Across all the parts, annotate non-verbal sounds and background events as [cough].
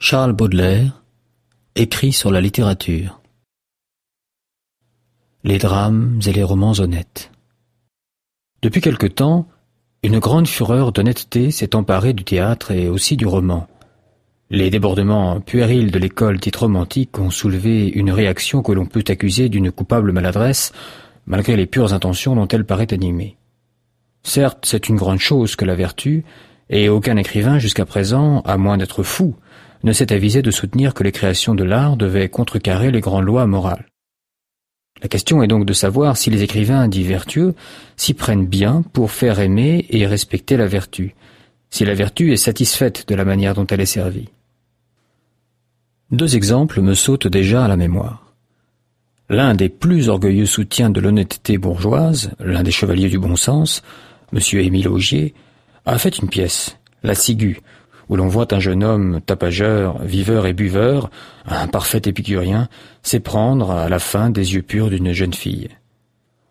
Charles Baudelaire écrit sur la littérature. Les drames et les romans honnêtes. Depuis quelque temps, une grande fureur d'honnêteté s'est emparée du théâtre et aussi du roman. Les débordements puérils de l'école dite romantique ont soulevé une réaction que l'on peut accuser d'une coupable maladresse, malgré les pures intentions dont elle paraît animée. Certes, c'est une grande chose que la vertu, et aucun écrivain jusqu'à présent, à moins d'être fou, ne s'est avisé de soutenir que les créations de l'art devaient contrecarrer les grandes lois morales. La question est donc de savoir si les écrivains dits vertueux s'y prennent bien pour faire aimer et respecter la vertu, si la vertu est satisfaite de la manière dont elle est servie. Deux exemples me sautent déjà à la mémoire. L'un des plus orgueilleux soutiens de l'honnêteté bourgeoise, l'un des chevaliers du bon sens, M. Émile Augier, a fait une pièce, La Ciguë, où l'on voit un jeune homme tapageur, viveur et buveur, un parfait épicurien, s'éprendre à la fin des yeux purs d'une jeune fille.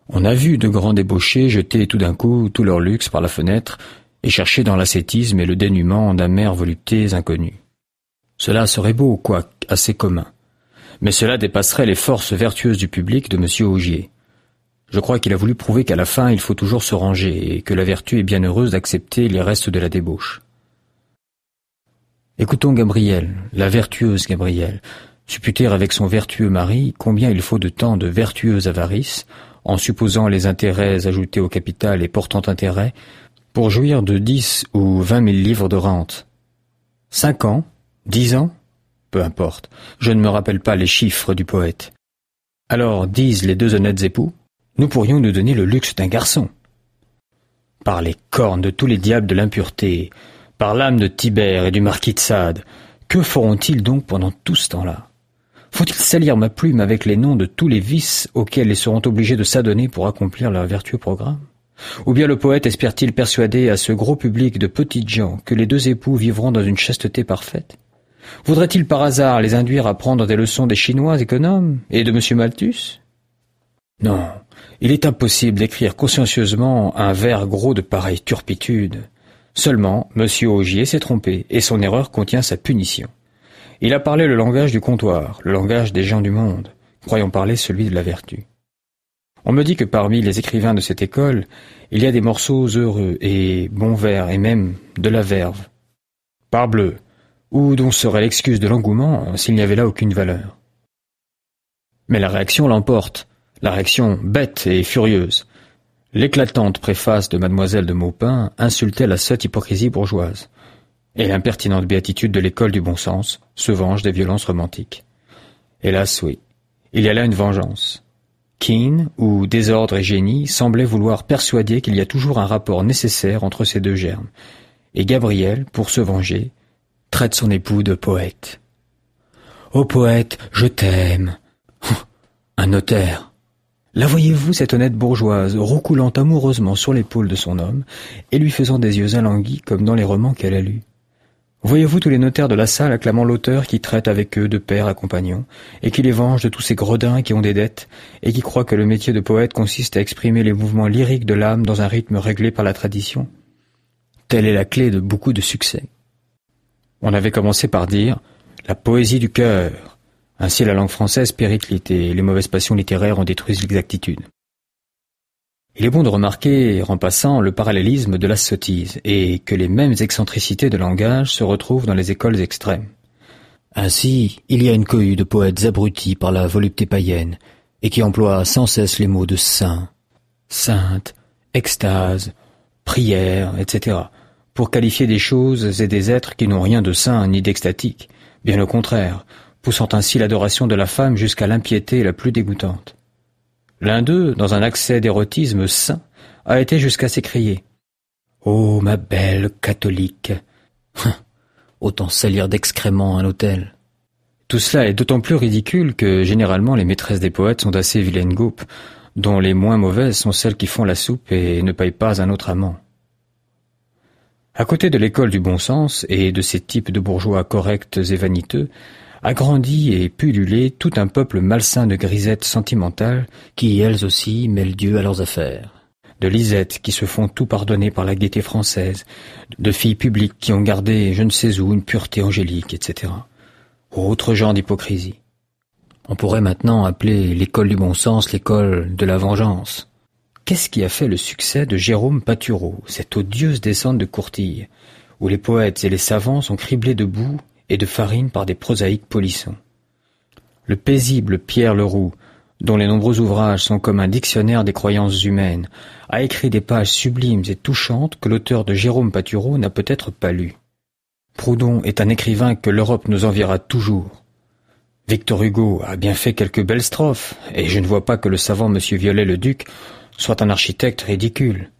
On a vu de grands débauchés jeter tout d'un coup tout leur luxe par la fenêtre et chercher dans l'ascétisme et le dénuement d'amères voluptés inconnues. Cela serait beau, quoique assez commun. Mais cela dépasserait les forces vertueuses du public de M. Augier. Je crois qu'il a voulu prouver qu'à la fin il faut toujours se ranger et que la vertu est bien heureuse d'accepter les restes de la débauche. Écoutons Gabrielle, la vertueuse Gabrielle, supputer avec son vertueux mari combien il faut de temps de vertueuse avarice, en supposant les intérêts ajoutés au capital et portant intérêt, pour jouir de dix ou vingt mille livres de rente. Cinq ans? Dix ans? Peu importe, je ne me rappelle pas les chiffres du poète. Alors, disent les deux honnêtes époux, nous pourrions nous donner le luxe d'un garçon. Par les cornes de tous les diables de l'impureté, par l'âme de Tibère et du marquis de Sade, que feront-ils donc pendant tout ce temps-là? Faut-il salir ma plume avec les noms de tous les vices auxquels ils seront obligés de s'adonner pour accomplir leur vertueux programme? Ou bien le poète espère-t-il persuader à ce gros public de petites gens que les deux époux vivront dans une chasteté parfaite? Voudrait-il par hasard les induire à prendre des leçons des Chinois économes et de M. Malthus? Non, il est impossible d'écrire consciencieusement un vers gros de pareille turpitude. Seulement, M. Augier s'est trompé, et son erreur contient sa punition. Il a parlé le langage du comptoir, le langage des gens du monde, croyons parler celui de la vertu. On me dit que parmi les écrivains de cette école, il y a des morceaux heureux et bons vers, et même de la verve. Parbleu, où donc serait l'excuse de l'engouement s'il n'y avait là aucune valeur? Mais la réaction l'emporte, la réaction bête et furieuse. L'éclatante préface de mademoiselle de Maupin insultait la sotte hypocrisie bourgeoise, et l'impertinente béatitude de l'école du bon sens se venge des violences romantiques. Hélas, oui, il y a là une vengeance. Keane, ou désordre et génie, semblait vouloir persuader qu'il y a toujours un rapport nécessaire entre ces deux germes, et Gabriel, pour se venger, traite son époux de poète. Ô poète, je t'aime. Un notaire. La voyez-vous, cette honnête bourgeoise, roucoulant amoureusement sur l'épaule de son homme, et lui faisant des yeux alanguis comme dans les romans qu'elle a lus. Voyez-vous tous les notaires de la salle acclamant l'auteur qui traite avec eux de père à compagnon, et qui les venge de tous ces gredins qui ont des dettes, et qui croient que le métier de poète consiste à exprimer les mouvements lyriques de l'âme dans un rythme réglé par la tradition? Telle est la clé de beaucoup de succès. On avait commencé par dire la poésie du cœur, ainsi la langue française périclite et les mauvaises passions littéraires en détruisent l'exactitude. Il est bon de remarquer, en passant, le parallélisme de la sottise, et que les mêmes excentricités de langage se retrouvent dans les écoles extrêmes. Ainsi, il y a une cohue de poètes abrutis par la volupté païenne, et qui emploient sans cesse les mots de saint, sainte, extase, prière, etc., pour qualifier des choses et des êtres qui n'ont rien de saint ni d'extatique, bien au contraire, poussant ainsi l'adoration de la femme jusqu'à l'impiété la plus dégoûtante. L'un d'eux, dans un accès d'érotisme saint, a été jusqu'à s'écrier Ô oh, ma belle catholique [laughs] Autant salir d'excréments un hôtel. Tout cela est d'autant plus ridicule que généralement les maîtresses des poètes sont d'assez vilaines goupes, dont les moins mauvaises sont celles qui font la soupe et ne payent pas un autre amant. À côté de l'école du bon sens et de ces types de bourgeois corrects et vaniteux, a grandi et pullulé tout un peuple malsain de grisettes sentimentales qui, elles aussi, mêlent Dieu à leurs affaires. De lisettes qui se font tout pardonner par la gaieté française, de filles publiques qui ont gardé je ne sais où une pureté angélique, etc. autre genre d'hypocrisie. On pourrait maintenant appeler l'école du bon sens l'école de la vengeance. Qu'est-ce qui a fait le succès de Jérôme Patureau, cette odieuse descente de Courtille, où les poètes et les savants sont criblés de boue et de farine par des prosaïques polissons Le paisible Pierre Leroux, dont les nombreux ouvrages sont comme un dictionnaire des croyances humaines, a écrit des pages sublimes et touchantes que l'auteur de Jérôme Patureau n'a peut-être pas lues. Proudhon est un écrivain que l'Europe nous enviera toujours. Victor Hugo a bien fait quelques belles strophes, et je ne vois pas que le savant Monsieur Viollet-le-Duc soit un architecte ridicule.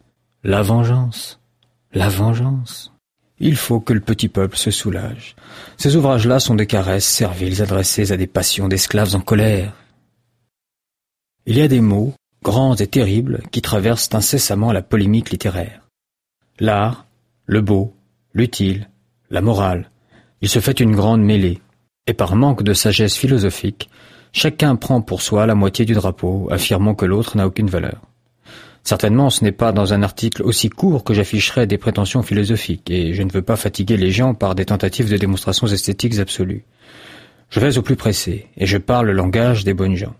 La vengeance, la vengeance. Il faut que le petit peuple se soulage. Ces ouvrages-là sont des caresses serviles adressées à des passions d'esclaves en colère. Il y a des mots, grands et terribles, qui traversent incessamment la polémique littéraire. L'art, le beau, l'utile, la morale. Il se fait une grande mêlée et par manque de sagesse philosophique, chacun prend pour soi la moitié du drapeau, affirmant que l'autre n'a aucune valeur. Certainement, ce n'est pas dans un article aussi court que j'afficherai des prétentions philosophiques, et je ne veux pas fatiguer les gens par des tentatives de démonstrations esthétiques absolues. Je vais au plus pressé, et je parle le langage des bonnes gens.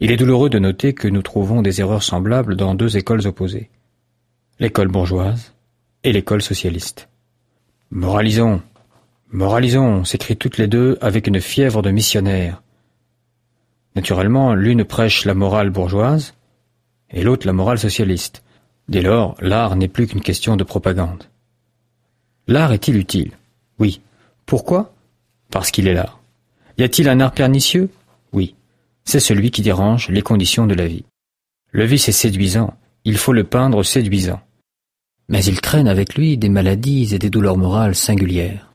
Il est douloureux de noter que nous trouvons des erreurs semblables dans deux écoles opposées. L'école bourgeoise et l'école socialiste. Moralisons, Moralisons, s'écrient toutes les deux avec une fièvre de missionnaire. Naturellement, l'une prêche la morale bourgeoise et l'autre la morale socialiste. Dès lors, l'art n'est plus qu'une question de propagande. L'art est-il utile? Oui. Pourquoi? Parce qu'il est l'art. Y a-t-il un art pernicieux? Oui. C'est celui qui dérange les conditions de la vie. Le vice est séduisant, il faut le peindre séduisant. Mais il traîne avec lui des maladies et des douleurs morales singulières.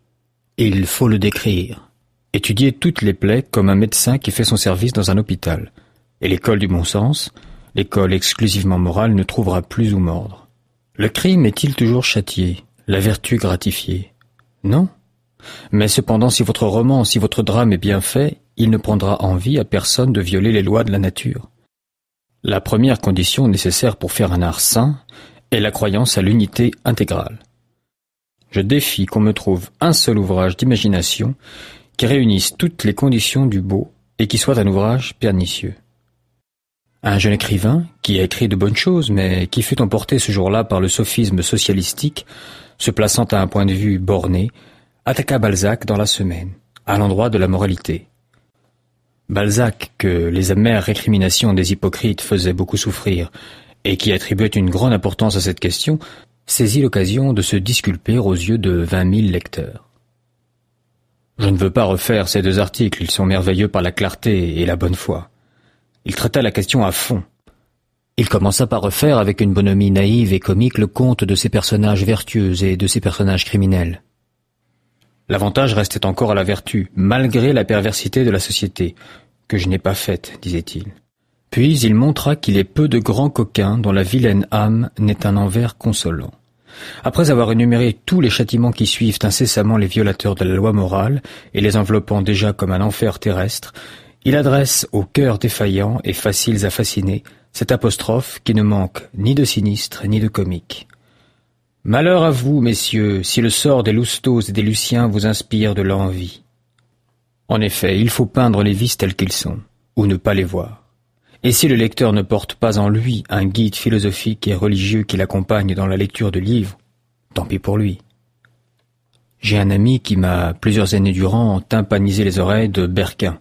Il faut le décrire. Étudier toutes les plaies comme un médecin qui fait son service dans un hôpital. Et l'école du bon sens, l'école exclusivement morale, ne trouvera plus où mordre. Le crime est-il toujours châtié, la vertu gratifiée? Non. Mais cependant, si votre roman, si votre drame est bien fait, il ne prendra envie à personne de violer les lois de la nature. La première condition nécessaire pour faire un art sain est la croyance à l'unité intégrale. Je défie qu'on me trouve un seul ouvrage d'imagination qui réunisse toutes les conditions du beau et qui soit un ouvrage pernicieux. Un jeune écrivain, qui a écrit de bonnes choses, mais qui fut emporté ce jour-là par le sophisme socialistique, se plaçant à un point de vue borné, attaqua Balzac dans la semaine, à l'endroit de la moralité. Balzac, que les amères récriminations des hypocrites faisaient beaucoup souffrir, et qui attribuait une grande importance à cette question, saisit l'occasion de se disculper aux yeux de vingt mille lecteurs. Je ne veux pas refaire ces deux articles, ils sont merveilleux par la clarté et la bonne foi. Il traita la question à fond. Il commença par refaire avec une bonhomie naïve et comique le compte de ses personnages vertueux et de ses personnages criminels. L'avantage restait encore à la vertu, malgré la perversité de la société, que je n'ai pas faite, disait-il. Puis il montra qu'il est peu de grands coquins dont la vilaine âme n'est un envers consolant. Après avoir énuméré tous les châtiments qui suivent incessamment les violateurs de la loi morale, et les enveloppant déjà comme un enfer terrestre, il adresse aux cœurs défaillants et faciles à fasciner cette apostrophe qui ne manque ni de sinistre ni de comique. Malheur à vous, messieurs, si le sort des Loustos et des Luciens vous inspire de l'envie. En effet, il faut peindre les vices tels qu'ils sont, ou ne pas les voir. Et si le lecteur ne porte pas en lui un guide philosophique et religieux qui l'accompagne dans la lecture de livres, tant pis pour lui. J'ai un ami qui m'a, plusieurs années durant, tympanisé les oreilles de Berquin.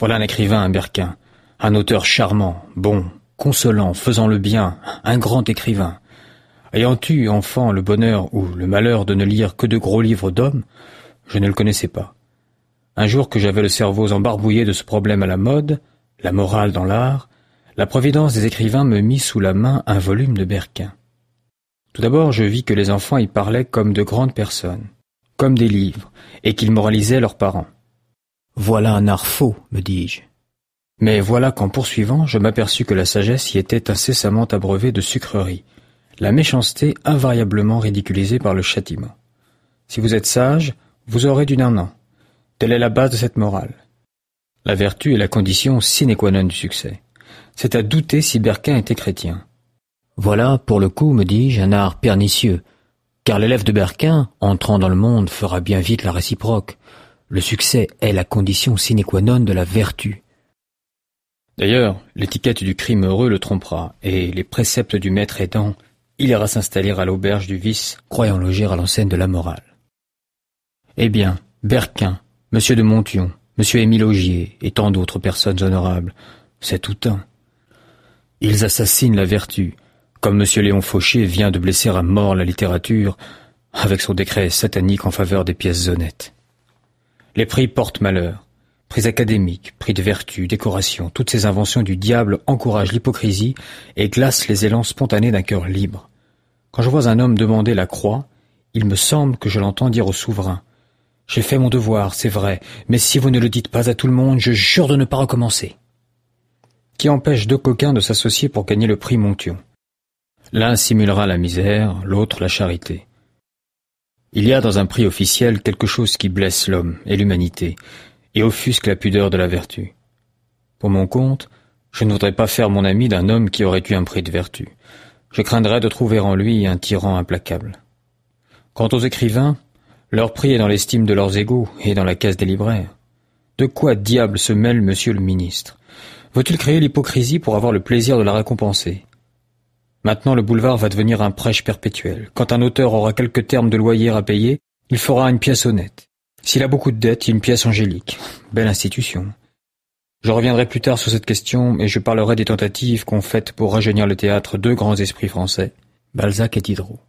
Voilà un écrivain, Berquin, un auteur charmant, bon, consolant, faisant le bien, un grand écrivain. Ayant eu, enfant, le bonheur ou le malheur de ne lire que de gros livres d'hommes, je ne le connaissais pas. Un jour que j'avais le cerveau embarbouillé de ce problème à la mode, la morale dans l'art, la providence des écrivains me mit sous la main un volume de Berquin. Tout d'abord, je vis que les enfants y parlaient comme de grandes personnes, comme des livres, et qu'ils moralisaient leurs parents. Voilà un art faux, me dis-je. Mais voilà qu'en poursuivant, je m'aperçus que la sagesse y était incessamment abreuvée de sucreries, la méchanceté invariablement ridiculisée par le châtiment. Si vous êtes sage, vous aurez du an. Telle est la base de cette morale. La vertu est la condition sine qua non du succès. C'est à douter si Berquin était chrétien. Voilà, pour le coup, me dis-je, un art pernicieux, car l'élève de Berquin, entrant dans le monde, fera bien vite la réciproque. Le succès est la condition sine qua non de la vertu. D'ailleurs, l'étiquette du crime heureux le trompera, et les préceptes du maître aidant, il ira s'installer à l'auberge du vice, croyant loger à l'enseigne de la morale. Eh bien, Berquin, Monsieur de Montion, Monsieur Émile Augier et tant d'autres personnes honorables, c'est tout un. Ils assassinent la vertu, comme Monsieur Léon Fauché vient de blesser à mort la littérature avec son décret satanique en faveur des pièces honnêtes. Les prix portent malheur. Prix académiques, prix de vertu, décoration, toutes ces inventions du diable encouragent l'hypocrisie et glacent les élans spontanés d'un cœur libre. Quand je vois un homme demander la croix, il me semble que je l'entends dire au souverain. J'ai fait mon devoir, c'est vrai, mais si vous ne le dites pas à tout le monde, je jure de ne pas recommencer. Qui empêche deux coquins de s'associer pour gagner le prix Montion? L'un simulera la misère, l'autre la charité. Il y a dans un prix officiel quelque chose qui blesse l'homme et l'humanité, et offusque la pudeur de la vertu. Pour mon compte, je ne voudrais pas faire mon ami d'un homme qui aurait eu un prix de vertu. Je craindrais de trouver en lui un tyran implacable. Quant aux écrivains, leur prix est dans l'estime de leurs égaux et dans la caisse des libraires. De quoi diable se mêle monsieur le ministre? Veut-il créer l'hypocrisie pour avoir le plaisir de la récompenser? Maintenant le boulevard va devenir un prêche perpétuel. Quand un auteur aura quelques termes de loyer à payer, il fera une pièce honnête. S'il a beaucoup de dettes, une pièce angélique. Belle institution. Je reviendrai plus tard sur cette question et je parlerai des tentatives qu'ont faites pour rajeunir le théâtre deux grands esprits français, Balzac et Diderot.